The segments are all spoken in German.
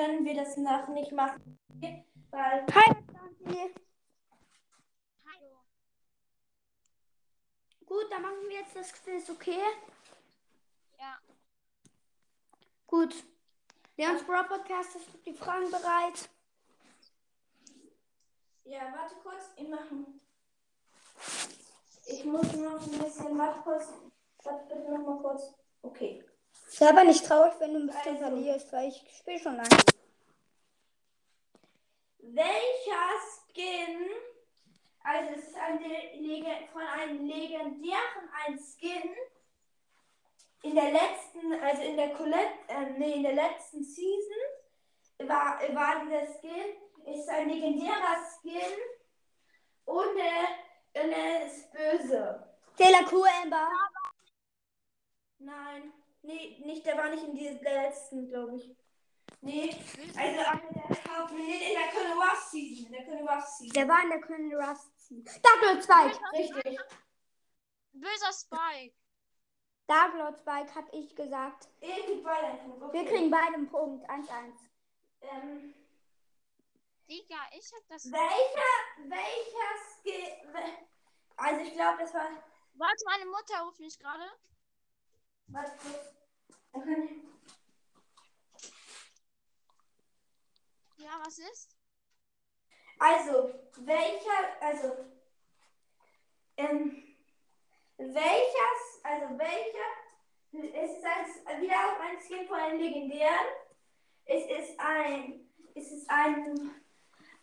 können wir das nach nicht machen. Weil. Hi, Santi. Hallo. Gut, dann machen wir jetzt das Quiz, okay? Ja. Gut. Leons Bro Podcast ist die Fragen bereit. Ja, warte kurz. Ich machen. Ich muss noch ein bisschen. Warte kurz. Warte bitte noch mal kurz. Okay. Sei aber nicht traurig, wenn du ein bisschen Also. verlierst, weil ich spiele schon lange. Welcher Skin, also es ist ein von einem legendären ein Skin, in der letzten, also in der Colette, äh, nee, in der letzten Season war, war dieser Skin, ist ein legendärer Skin und er, und er ist böse. Taylor Q, Amber. Nein, nee, nicht, der war nicht in dieser der letzten, glaube ich. Nee, also einer der Haupt- nee, in der Colonel Ruff Season, in der Colonel Ruff Season. Der war in der Colonel Rust. Dark 2. Richtig. Böser Spike. Dark Lord Spike hab ich gesagt. Ihr kriegt beide einen Punkt. Okay. Wir kriegen beide einen Punkt. 1-1. Ähm, Digga, ich hab das. welcher, welcher Skill. Also, ich glaube, das war. Warte, meine Mutter ruft mich gerade. Warte kurz. Ich- Ja, was ist? Also, welcher. Also. Ähm, welches. Also, welcher. Es ist ein, wieder auch ein Skin von den legendären. Es ist ein. Es ist ein.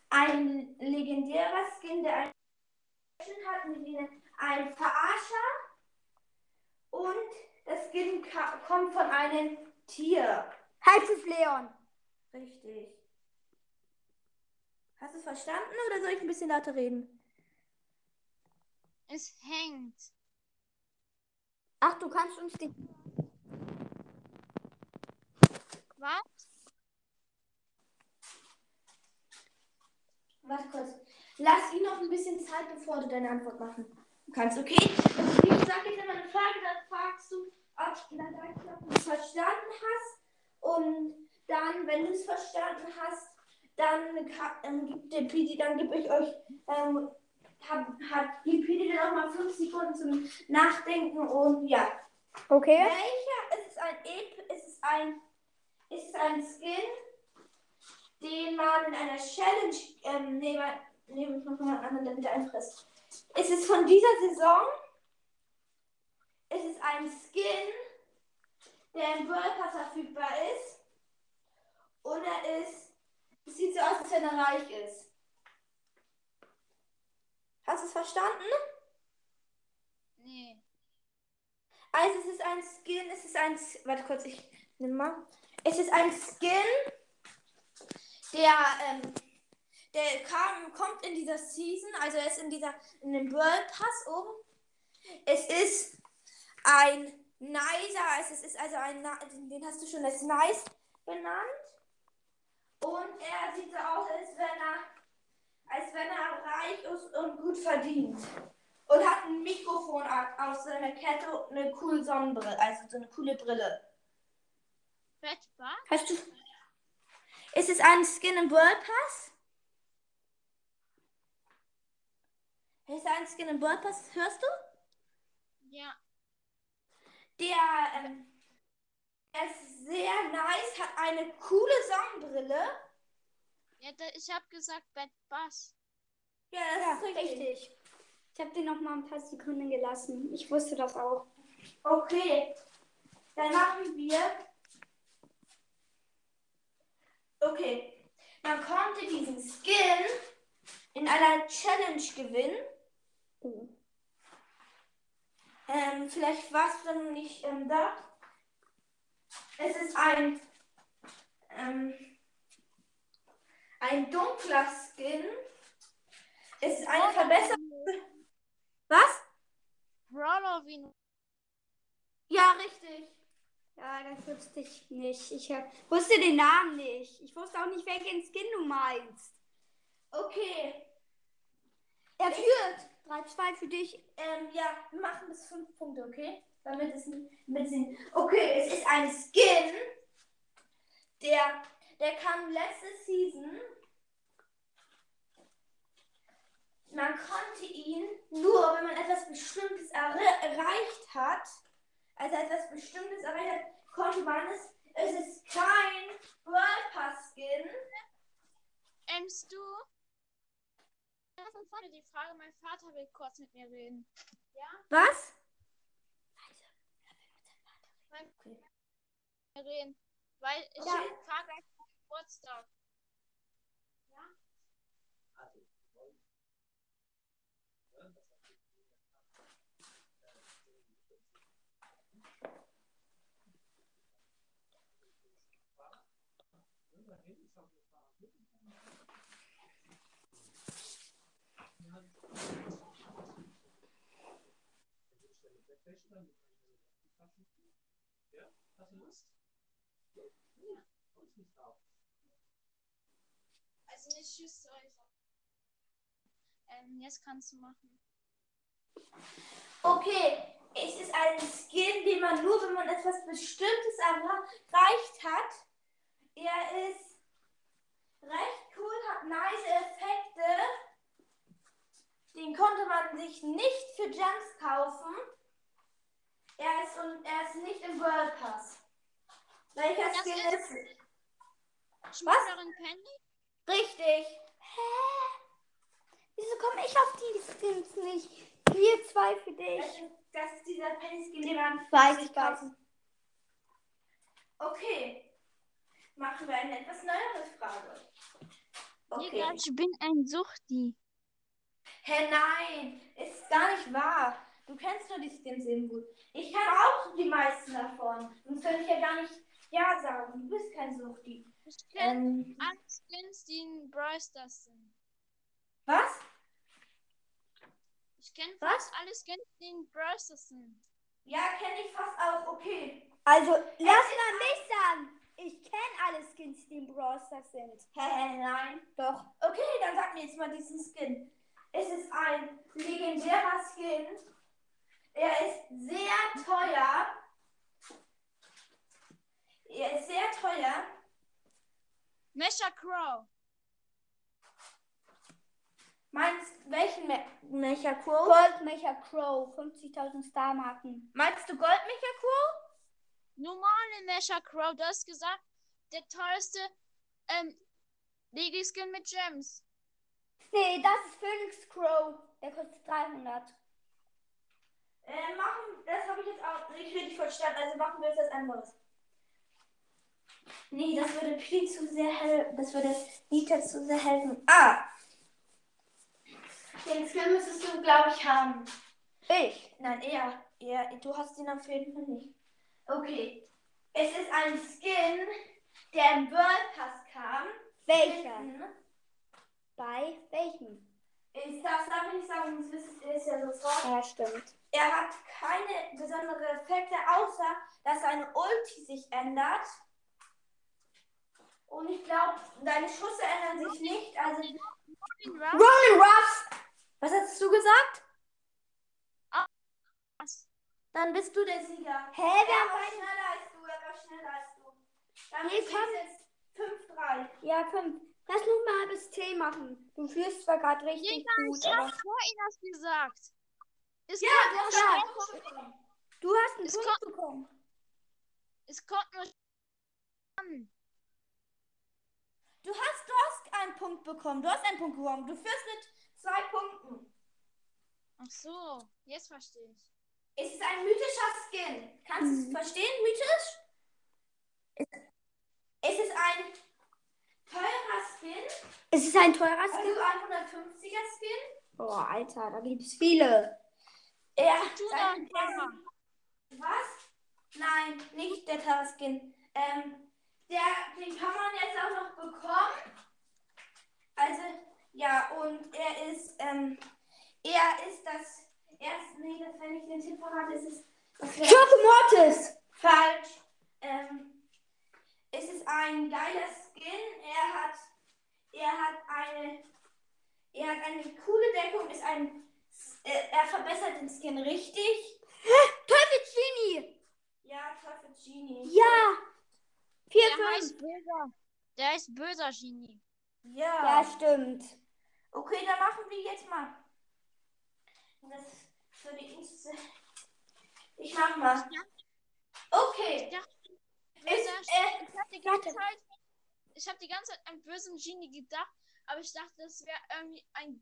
Ein legendärer Skin, der einen hat mit ihnen ein Verarscher. Und das Skin kommt von einem Tier. Halbschiff Leon. Richtig. Hast du es verstanden oder soll ich ein bisschen lauter reden? Es hängt. Ach, du kannst uns die. Was? Warte kurz. Lass ihn noch ein bisschen Zeit, bevor du deine Antwort machen kannst, okay? Also, wie gesagt, jetzt immer eine Frage, dann fragst du, ob, du, es verstanden hast. Und dann, wenn du es verstanden hast, dann, ähm, gibt der PD, dann gebe ich euch, ähm, hab, hat die PD dann auch mal fünf Sekunden zum Nachdenken und ja. Okay. Welcher ist es ein Ep ist es ein ist es ein Skin, den man in einer Challenge ähm, nee, mal- nee, ich mach mal einen anderen, damit einfrisst. Ist es von dieser Saison? Ist es ein Skin, der im World Pass verfügbar ist? Oder ist es sieht so aus, als wenn er reich ist? Hast du es verstanden? Nee. Also es ist ein Skin, es ist ein, warte kurz, ich nimm mal. Es ist ein Skin, der, ähm, der kam, kommt in dieser Season, also er ist in dieser, in dem World Pass oben. Es ist ein Nicer, es ist also ein, den hast du schon als Nice benannt. Und er sieht so aus, als wenn er, als wenn er reich ist und gut verdient. Und hat ein Mikrofon aus seiner Kette und eine coole Sonnenbrille, also so eine coole Brille. Bettbar? Hast du. Ist es ein Skin im World Pass? Ist es ein Skin im World Pass? Hörst du? Ja. Der, ähm, er ist sehr nice, hat eine coole Sonnenbrille. ja da, ich hab gesagt Bettbass. Ja, das Ja, ist richtig. richtig. Ich habe dir noch mal ein paar Sekunden gelassen. Ich wusste das auch. Okay. Dann machen wir. Okay. Man konnte diesen Skin in einer Challenge gewinnen. Oh. Ähm, vielleicht warst du dann nicht ähm, da. Es ist ein, ähm, ein dunkler Skin. Es ist eine Verbesserung. Was? Brawler wie Ja, richtig. Ja, das wusste ich nicht. Ich hab, wusste den Namen nicht. Ich wusste auch nicht, welchen Skin du meinst. Okay. Er führt. 3-2 für dich. Ähm, ja, wir machen bis fünf Punkte, okay? Damit es ein bisschen. Okay, es ist ein Skin, der Der kam letzte Season. Man konnte ihn nur, wenn man etwas Bestimmtes erre erreicht hat, also etwas Bestimmtes erreicht hat, konnte man es. Es ist kein World Pass Skin. Ämst du? Ja, von vorne die Frage, mein Vater will kurz mit mir reden. Ja? Was? Mein mir reden. Weil ich Ja. fahre gleich zum Geburtstag. Also nicht tschüss zu euch. Ähm, jetzt kannst du machen. Okay, es ist ein Skin, den man nur, wenn man etwas Bestimmtes erreicht hat. Er ist recht cool, hat nice Effekte. Den konnte man sich nicht für Gems kaufen. Er ist, und er ist nicht im World Pass. Welcher Das Skin ist- ist? Schmugglerin Penny? Richtig. Hä? Wieso komme ich auf die Skins nicht? Wir zwei für dich. Das ist, das ist dieser Penny Skin, den man Weiß ich, weiß kaufen. Okay. Machen wir eine etwas neuere Frage. Okay. Digga, ich bin ein Suchti. Hä, nein, ist gar nicht wahr. Du kennst nur die Skins eben gut. Ich kann auch die meisten davon. Sonst könnte ich ja gar nicht Ja sagen. Du bist kein Suchti. Ich kenne Ähm, alle Skins, die in Brawl Stars sind. was? Ich kenne fast alle Skins, die in Brawl Stars sind. Ja, kenne ich fast auch. Okay. Also, lass mal mich sagen. Ich kenne alle Skins, die im Brawl Stars sind. Hä, hä, nein. Doch. Okay, dann sag mir jetzt mal diesen Skin. Es ist ein legendärer Skin. Er ist sehr teuer. Er ist sehr teuer. Mecha Crow. Meinst welchen Me Mecha Crow? Gold Mecha Crow, 50.000 Star-Marken. Meinst du Gold Mecha Crow? Normale Mecha Crow. Du hast gesagt, der teuerste ähm, Legi-Skin mit Gems. Nee, das ist Phoenix Crow. Der kostet 300. Äh, machen, das habe ich jetzt auch nicht richtig verstanden. Also machen wir jetzt was anderes. Nee, das würde Pili zu sehr helfen. Das würde Nita zu sehr helfen. Ah! Den Skin müsstest du, glaube ich, haben. Ich. Nein, er. er. Du hast ihn auf jeden Fall nicht. Okay. Es ist ein Skin, der im World Pass kam. Welcher? Hinten. Bei welchem? Ich darf es nicht sagen, sonst wisst ihr es ja sofort. Ja, stimmt. Er hat keine besonderen Effekte, außer dass seine Ulti sich ändert. Und ich glaube, deine Schüsse ändern sich nicht. Also. Roman Ruffs! Was hast du gesagt? Was? Dann bist du der Sieger. Hä, wir war schneller als du, er war schneller als du. Dann ist es jetzt 5-3. Ja, fünf. Lass nur mal halbes T machen. Du führst zwar gerade richtig gut, ich hab aber. vor Ihnen das gesagt. Es Ja, kommt du nur hast schwer- einen Punkt bekommen. Du hast einen Es Punkt bekommen. Es kommt nur an. Du hast, du hast einen Punkt bekommen. Du hast einen Punkt bekommen. Du führst mit zwei Punkten. Ach so, jetzt verstehe ich. Es ist ein mythischer Skin. Kannst du Mhm. es verstehen, mythisch? Es- Es ist ein teurer Skin, Es ist ein teurer Skin. also ein 150er Skin. Boah, Alter, da gibt's viele. Er sein- doch mal. Was? Nein, nicht der teurer Skin. Ähm, der, den kann man jetzt auch noch bekommen. Also, ja, und er ist, ähm, er ist das, er ist, nee, das, wenn ich den Tipp verrate, ist es, wäre Schokomortis! falsch. Ähm, es ist ein geiler Skin. Er hat, er hat eine, er hat eine coole Deckung. Ist ein, er verbessert den Skin richtig. Teufel Genie! Ja, Teufel Genie. Ja! 4, Der 5. heißt Bürger. Der ist böser Genie. Ja. Ja, stimmt. Okay, dann machen wir jetzt mal. Das für die Insta. Ich mach mal. Okay. Ja. Ist, Böser äh, Ich habe die ganze Zeit, ich habe die ganze Zeit an bösen Genie gedacht, aber ich dachte, das wäre irgendwie ein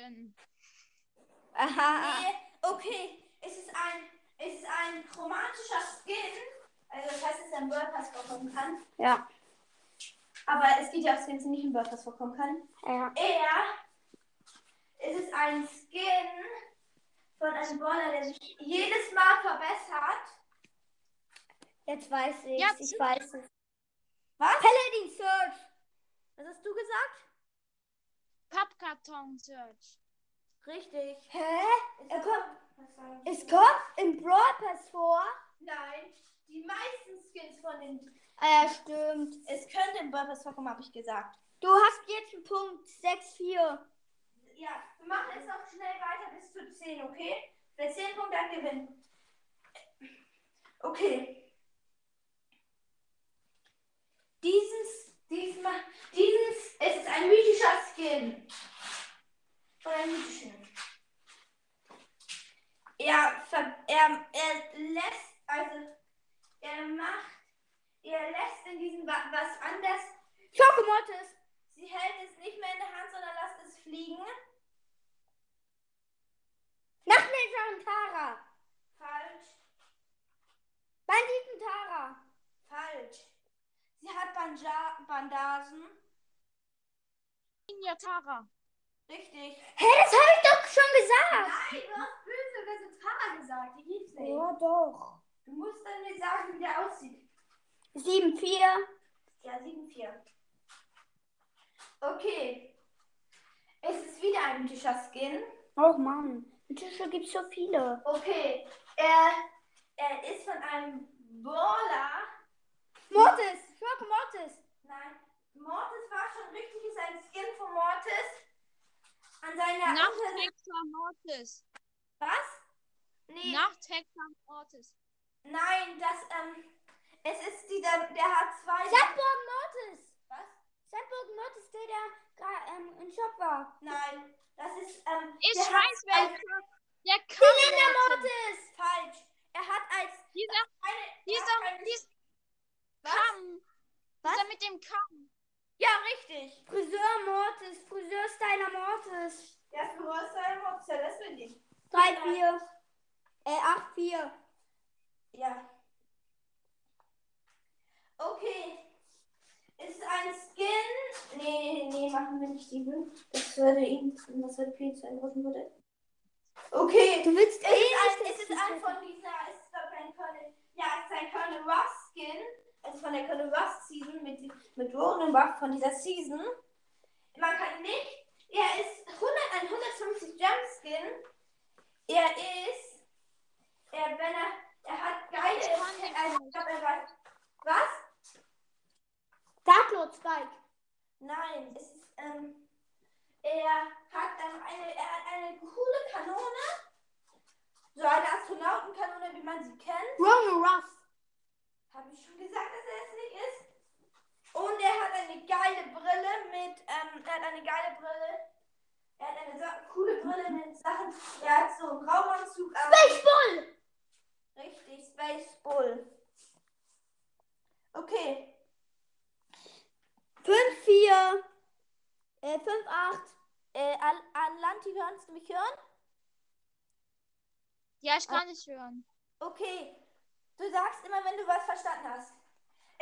Geld. Aha. nee, okay. Es ist ein, es ist ein chromatischer Skin. Also das heißt, es ist ein WordPress vorkommen kann. Ja. Aber es geht ja auch Skins, die nicht im WordPress vorkommen kann. Ja. Er, es ist ein Skin von einem Brawler, der sich jedes Mal verbessert. Jetzt weiß ich. Ja, ich weiß es. Was? Paladin Search. Was hast du gesagt? Pappkarton Search. Richtig. Hä? Er das- kommt, es kommt im Brawl Pass vor. Nein, die meisten Skins von den. Ah, ja, stimmt. Es könnte im Brawl Pass vorkommen, habe ich gesagt. Du hast jetzt einen Punkt 6-4. Ja, wir machen jetzt noch schnell weiter bis zu 10, okay? Wer 10 Punkte hat, gewinnt. Okay. Dieses, diesmal, dieses, es ist ein mythischer Skin. Von einem mythischen. Er, ver, er, er lässt, also, er macht, er lässt in diesem wa- was anders. Schokomortis. Sie hält es nicht mehr in der Hand, sondern lässt es fliegen. Nachtmesser und Tara. Falsch. Banditen Tara. Falsch. Bandagen. Ninja Tara. Richtig. Hä, das habe ich doch schon gesagt. Nein, du hast böse Resultate gesagt. Die gibt's nicht. Ja, doch. Du musst dann mir sagen, wie der aussieht. 7-4. Ja, 7-4. Okay. Es ist wieder ein mythischer Skin. Oh Mann. Inzwischen gibt es so viele. Okay. Er, er ist von einem Brawler. Mortis. Schokomortis. Nein, Mortis war schon richtig. Ist ein Skin von Mortis. An seiner Nachthexer Mortis. Was? Nee. Nachthexer Mortis. Nein, das, ähm, es ist dieser, der hat zwei. Sandburg Mortis. Was? Sandburg Mortis, der da ähm, im Shop war. Nein, das ist, ähm, Ich der weiß, als, welcher. Der kann Mortis! Falsch. Er hat als Dieser, eine, er dieser, einen- dieser Was? Was? Dieser mit dem Kamm. Ja, richtig. Friseur Mortis. Friseur Styler Mortis. Ja, für Rostock Mortis, ja, das will ich. 3-4. Äh, 8-4. Ja. Okay. Ist ein Skin. Nee, nee, machen wir nicht diesen. Das würde ihn, das würde viel zu einrücken würde. Okay. Du willst Es eh ist ein, nicht, es ist ein von dieser, es ist ich ein Colonel, ja, es ist ein Colonel Ruff Skin, also von der Colonel Ruff Ronan Ruff von dieser Season. Man kann nicht, er ist 100, ein 150 Gem Skin. Er ist, er, wenn er, er hat geile, den also, ich glaube, er weiß, was? Darklord Spike. Nein, es ist, ähm, er hat ähm, eine, er hat eine coole Kanone. So eine Astronautenkanone, wie man sie kennt. Roman Ruff. Habe ich schon gesagt, dass er es nicht ist? Und er hat eine geile Brille mit, ähm, er hat eine geile Brille. Er hat eine Sa coole Brille mit Sachen. Er hat so einen Raumanzug an. Space Bull. Richtig, Space Bull. Okay. 5-4. Äh, 5-8. Äh, Al Alanti, kannst du mich hören? Ja, ich kann nicht hören. Okay. Du sagst immer, wenn du was verstanden hast.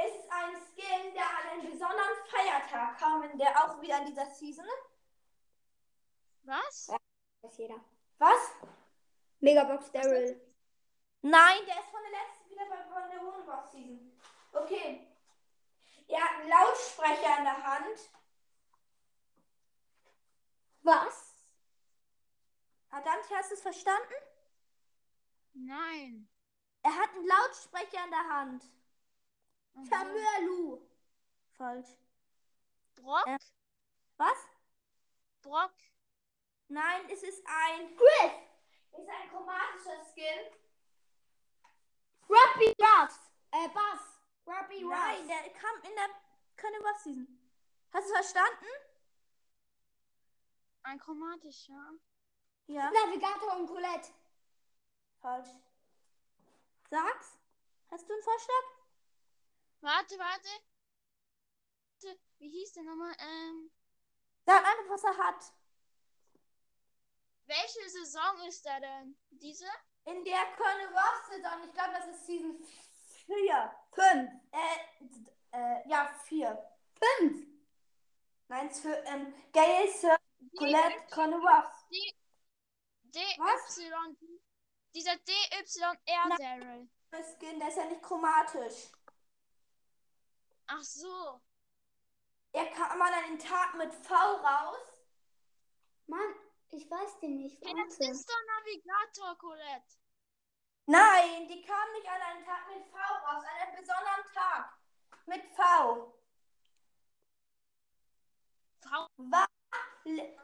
Es ist ein Skin, der an einen besonderen Feiertag kam, in der auch wieder in dieser Season. Was? Weiß jeder. Was? Megabox Daryl. Nein, der ist von der letzten wieder bei von der Wohnbox Season. Okay. Er hat einen Lautsprecher in der Hand. Was? Adante, hast du es verstanden? Nein. Er hat einen Lautsprecher in der Hand. Mhm. Chamörlu. Falsch. Brock? Äh. Was? Brock? Nein, es ist ein. Griff. Es ist ein chromatischer Skin. Ruffy. Ruffs. Äh, Bass. Robbie Nein, Ross. der kam in der Carnival Season. Hast du verstanden? Ein chromatischer. Ja. Navigator und Colette. Falsch. Sag's. Hast du einen Vorschlag? Warte, warte. Wie hieß der nochmal? Ähm, Sag einfach, was er hat. welche Saison ist der denn? Diese? In der Carnival Saison, ich glaube, das ist Season 4. 5. Äh, äh, ja, 4. 5. Nein, es für, ähm, Gail, Sir, Colette, Carnival. Was? DY. Dieser DYR Daryl. Skin, der ist ja nicht chromatisch. Ach so. Er kam mal an den Tag mit V raus. Mann, ich weiß den nicht. Hey, das ist doch Navigator, Colette. Nein, die kam nicht an einem Tag mit V raus, an einem besonderen Tag. Mit V. Frau. Wa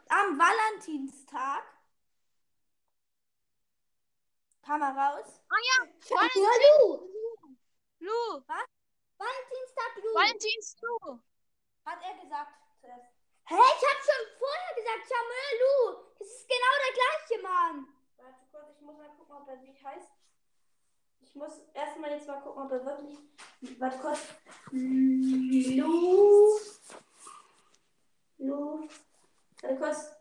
am Valentinstag kam er raus. Ja, Lu. Lu. Valentinstag Lu. Valentins Lu. Hat er gesagt zuerst. Hä, ich hab schon vorher gesagt, Jamel Lu. Das ist genau der gleiche Mann. Warte kurz, ich muss mal gucken, ob er wie heißt. Ich muss erstmal jetzt mal gucken, ob er wirklich. Warte kurz. Lu. Lu. Warte kurz.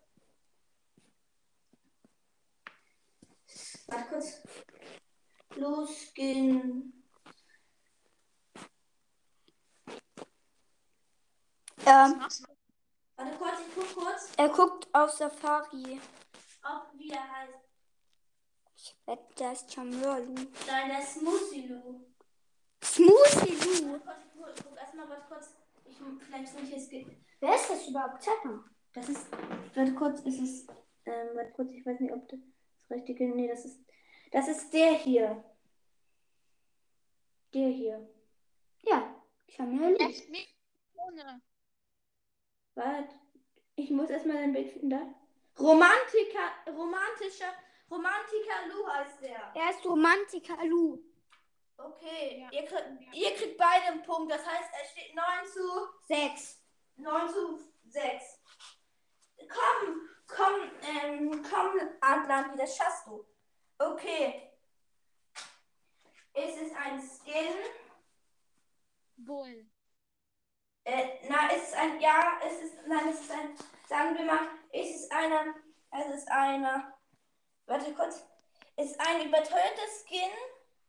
Warte kurz. Lu Skin. Was Ähm? Warte kurz, ich guck kurz, er guckt auf Safari. ob wie er heißt. Ich wette, das ist Jamel Lu. Nein, der ist Smoothie Lu. Smoothie Lu. Warte kurz, ich guck erstmal, warte kurz. Ich, vielleicht ich es. ge- Wer ist das überhaupt? Zeig mal. Das ist, warte kurz, ist es, ähm, warte kurz, ich weiß nicht, ob das das richtige, nee, das ist, das ist der hier. Der hier. Ja, Jamel Lu. Echt nicht ohne. Warte, ich muss erstmal ein Bild finden, da. Romantiker, romantischer, Romantiker Lu heißt der. Er ist Romantiker Lu. Okay, Ja. ihr, kriegt, ihr kriegt beide einen Punkt, das heißt, es steht 9 zu, Sechs. 9 zu 6. Komm, komm, ähm, komm, Atlanti, das schaffst du. Okay. Es ist ein Skin. Bull. Äh, es ist ein, ja, es ist, nein, es ist ein, sagen wir mal, es ist einer, es ist einer, warte kurz, es ist ein überteuertes Skin.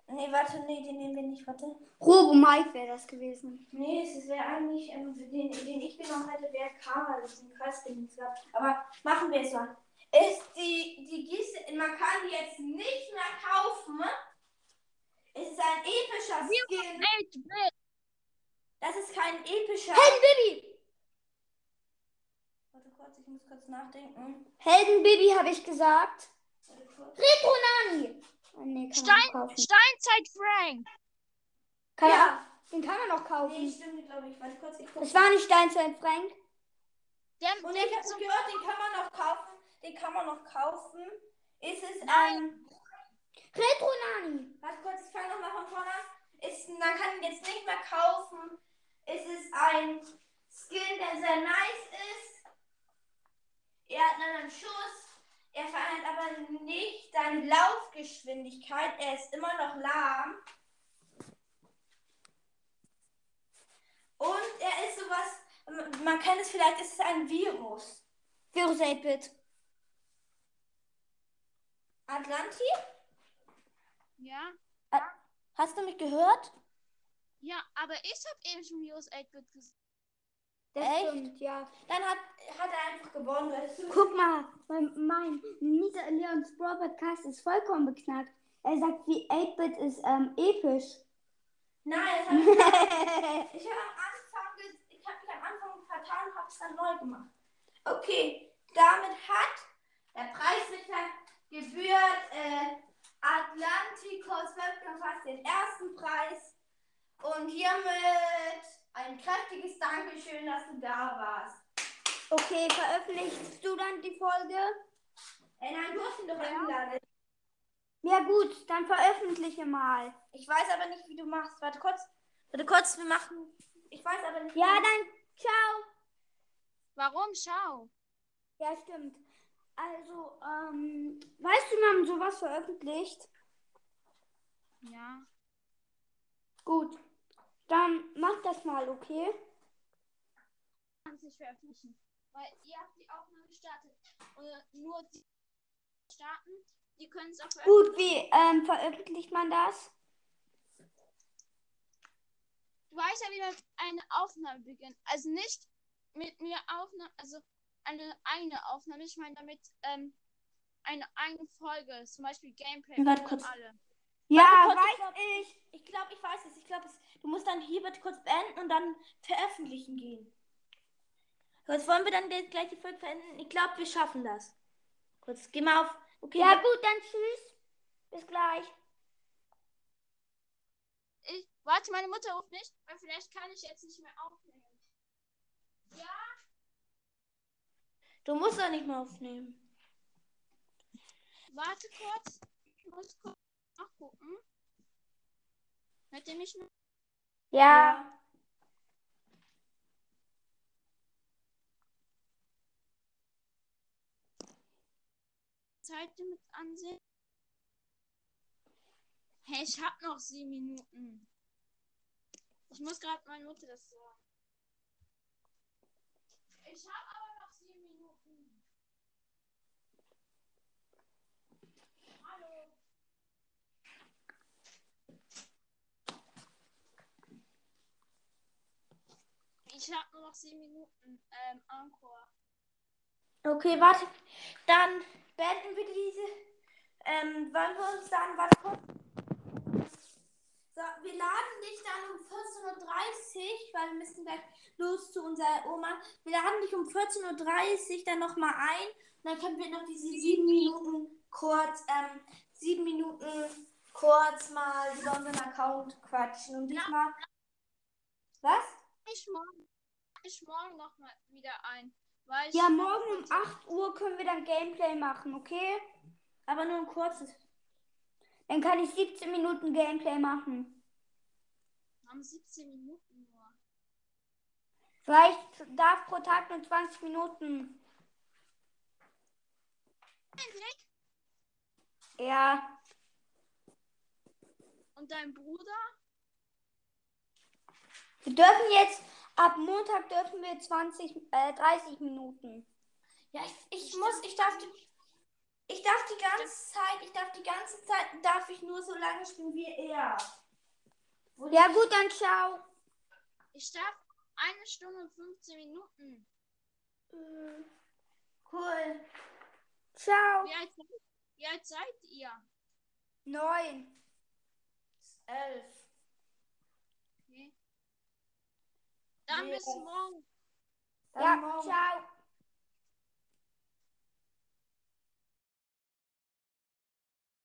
Nee, warte, nee, den nehmen wir nicht, warte. Robo Mike wäre das gewesen. Nee, es wäre eigentlich, ähm, den, den ich genommen hätte, wäre Karma, das ist ein Kreisding. Aber machen wir es mal. Ist die, die Gieße, man kann die jetzt nicht mehr kaufen. Es ist ein epischer Skin. 8-Bit. Das ist kein epischer. Heldenbaby! Warte kurz, ich muss kurz nachdenken. Heldenbaby habe ich gesagt. Retro Nani! Oh, nee, kann man Stein. Steinzeit Frank. Kann Ja. man, den kann man noch Nee, kaufen. stimmt, glaube ich. Warte kurz, ich gucke. Das war nicht Steinzeit Frank. Der, Und der ich habe zum gehört, den kann man noch kaufen. Den kann man noch kaufen. Ist es ein. Retro Nani! Warte kurz, ich fange nochmal von vorne an. Ist, man kann ihn jetzt nicht mehr kaufen. Es ist ein Skin, der sehr nice ist. Er hat einen Schuss. Er verändert aber nicht seine Laufgeschwindigkeit. Er ist immer noch lahm. Und er ist sowas, man kennt es vielleicht, es ist ein Virus. Virus 8-Bit. Atlanti? Ja. Hast du mich gehört? Ja, aber ich habe eben schon Virus 8-Bit gesagt. Das Echt? stimmt, ja. Dann hat, hat er einfach gewonnen. weißt du? Guck mal, mein, mein Nita Leons Brawl Podcast ist vollkommen beknackt. Er sagt, wie 8-Bit ist ähm, episch. Nein, das hab ich, ich habe am Anfang, ich habe mich am Anfang vertan und habe es dann neu gemacht. Okay, damit hat der Preisrichter gebührt äh, Atlantikos fast den ersten Preis. Und hiermit ein kräftiges Dankeschön, dass du da warst. Okay, veröffentlichst du dann die Folge? Äh, nein, du hast ihn doch eingeladen. Ja gut, dann veröffentliche mal. Ich weiß aber nicht, wie du machst. Warte kurz. Warte kurz, wir machen. Ich weiß aber nicht. Ja, dann ciao. Warum? Schau. Ja, stimmt. Also, ähm, weißt du, wir haben sowas veröffentlicht. Ja. Gut. Dann mach das mal, okay? kann es nicht veröffentlichen. Weil ihr habt die Aufnahme gestartet. Und nur die starten, die können es auch veröffentlichen. Gut, wie ähm, veröffentlicht man das? Du weißt ja, wie man eine Aufnahme beginnt. Also nicht mit mir Aufnahme, also eine eigene Aufnahme. Ich meine damit ähm, eine eigene Folge. Zum Beispiel Gameplay. Warte für kurz. alle. Ja, weiß ich. Ich glaube, ich weiß es. Ich glaube, es- du musst dann hier bitte kurz beenden und dann veröffentlichen gehen. Jetzt wollen wir dann gleich die Folge beenden. Ich glaube, wir schaffen das. Kurz, geh mal auf. Okay, Ja, gut, dann tschüss. Bis gleich. Ich, warte, meine Mutter ruft nicht, weil vielleicht kann ich jetzt nicht mehr aufnehmen. Ja? du musst doch nicht mehr aufnehmen. Warte kurz. Ich muss kurz nachgucken. Hört ihr mich noch? Ja. Zeit mit ansehen? Hey, ich hab noch sieben Minuten. Ich muss gerade meine Mutter das sagen. Ich hab aber noch sieben Minuten. Hallo. Ich hab nur noch sieben Minuten. Ähm, Encore. Okay, warte. Dann beenden wir diese. Ähm, wollen wir uns dann, warte kurz. So, wir laden dich dann um 14.30 Uhr, weil wir müssen gleich los zu unserer Oma. Wir laden dich um 14.30 Uhr dann nochmal ein. Und dann können wir noch diese sieben Minuten kurz, ähm, sieben Minuten kurz mal über unseren Account quatschen. Und diesmal. Was? Ich morgen, ich morgen noch mal wieder ein. Ja, morgen um 8 Uhr können wir dann Gameplay machen, okay? Aber nur ein kurzes. Dann kann ich 17 Minuten Gameplay machen. haben 17 Minuten nur. Vielleicht darf pro Tag nur 20 Minuten. Ja. Und dein Bruder? Wir dürfen jetzt, ab Montag dürfen wir 20, äh, 30 Minuten. Ja, ich, ich muss, ich darf, die- ich darf die ganze Zeit, ich darf die ganze Zeit, darf ich nur so lange spielen wie er. Und Ja gut, dann ciao. Ich darf eine Stunde und 15 Minuten. Äh, cool. Ciao. Wie alt, wie alt seid ihr? Neun. Elf. Okay. Dann Wir- bis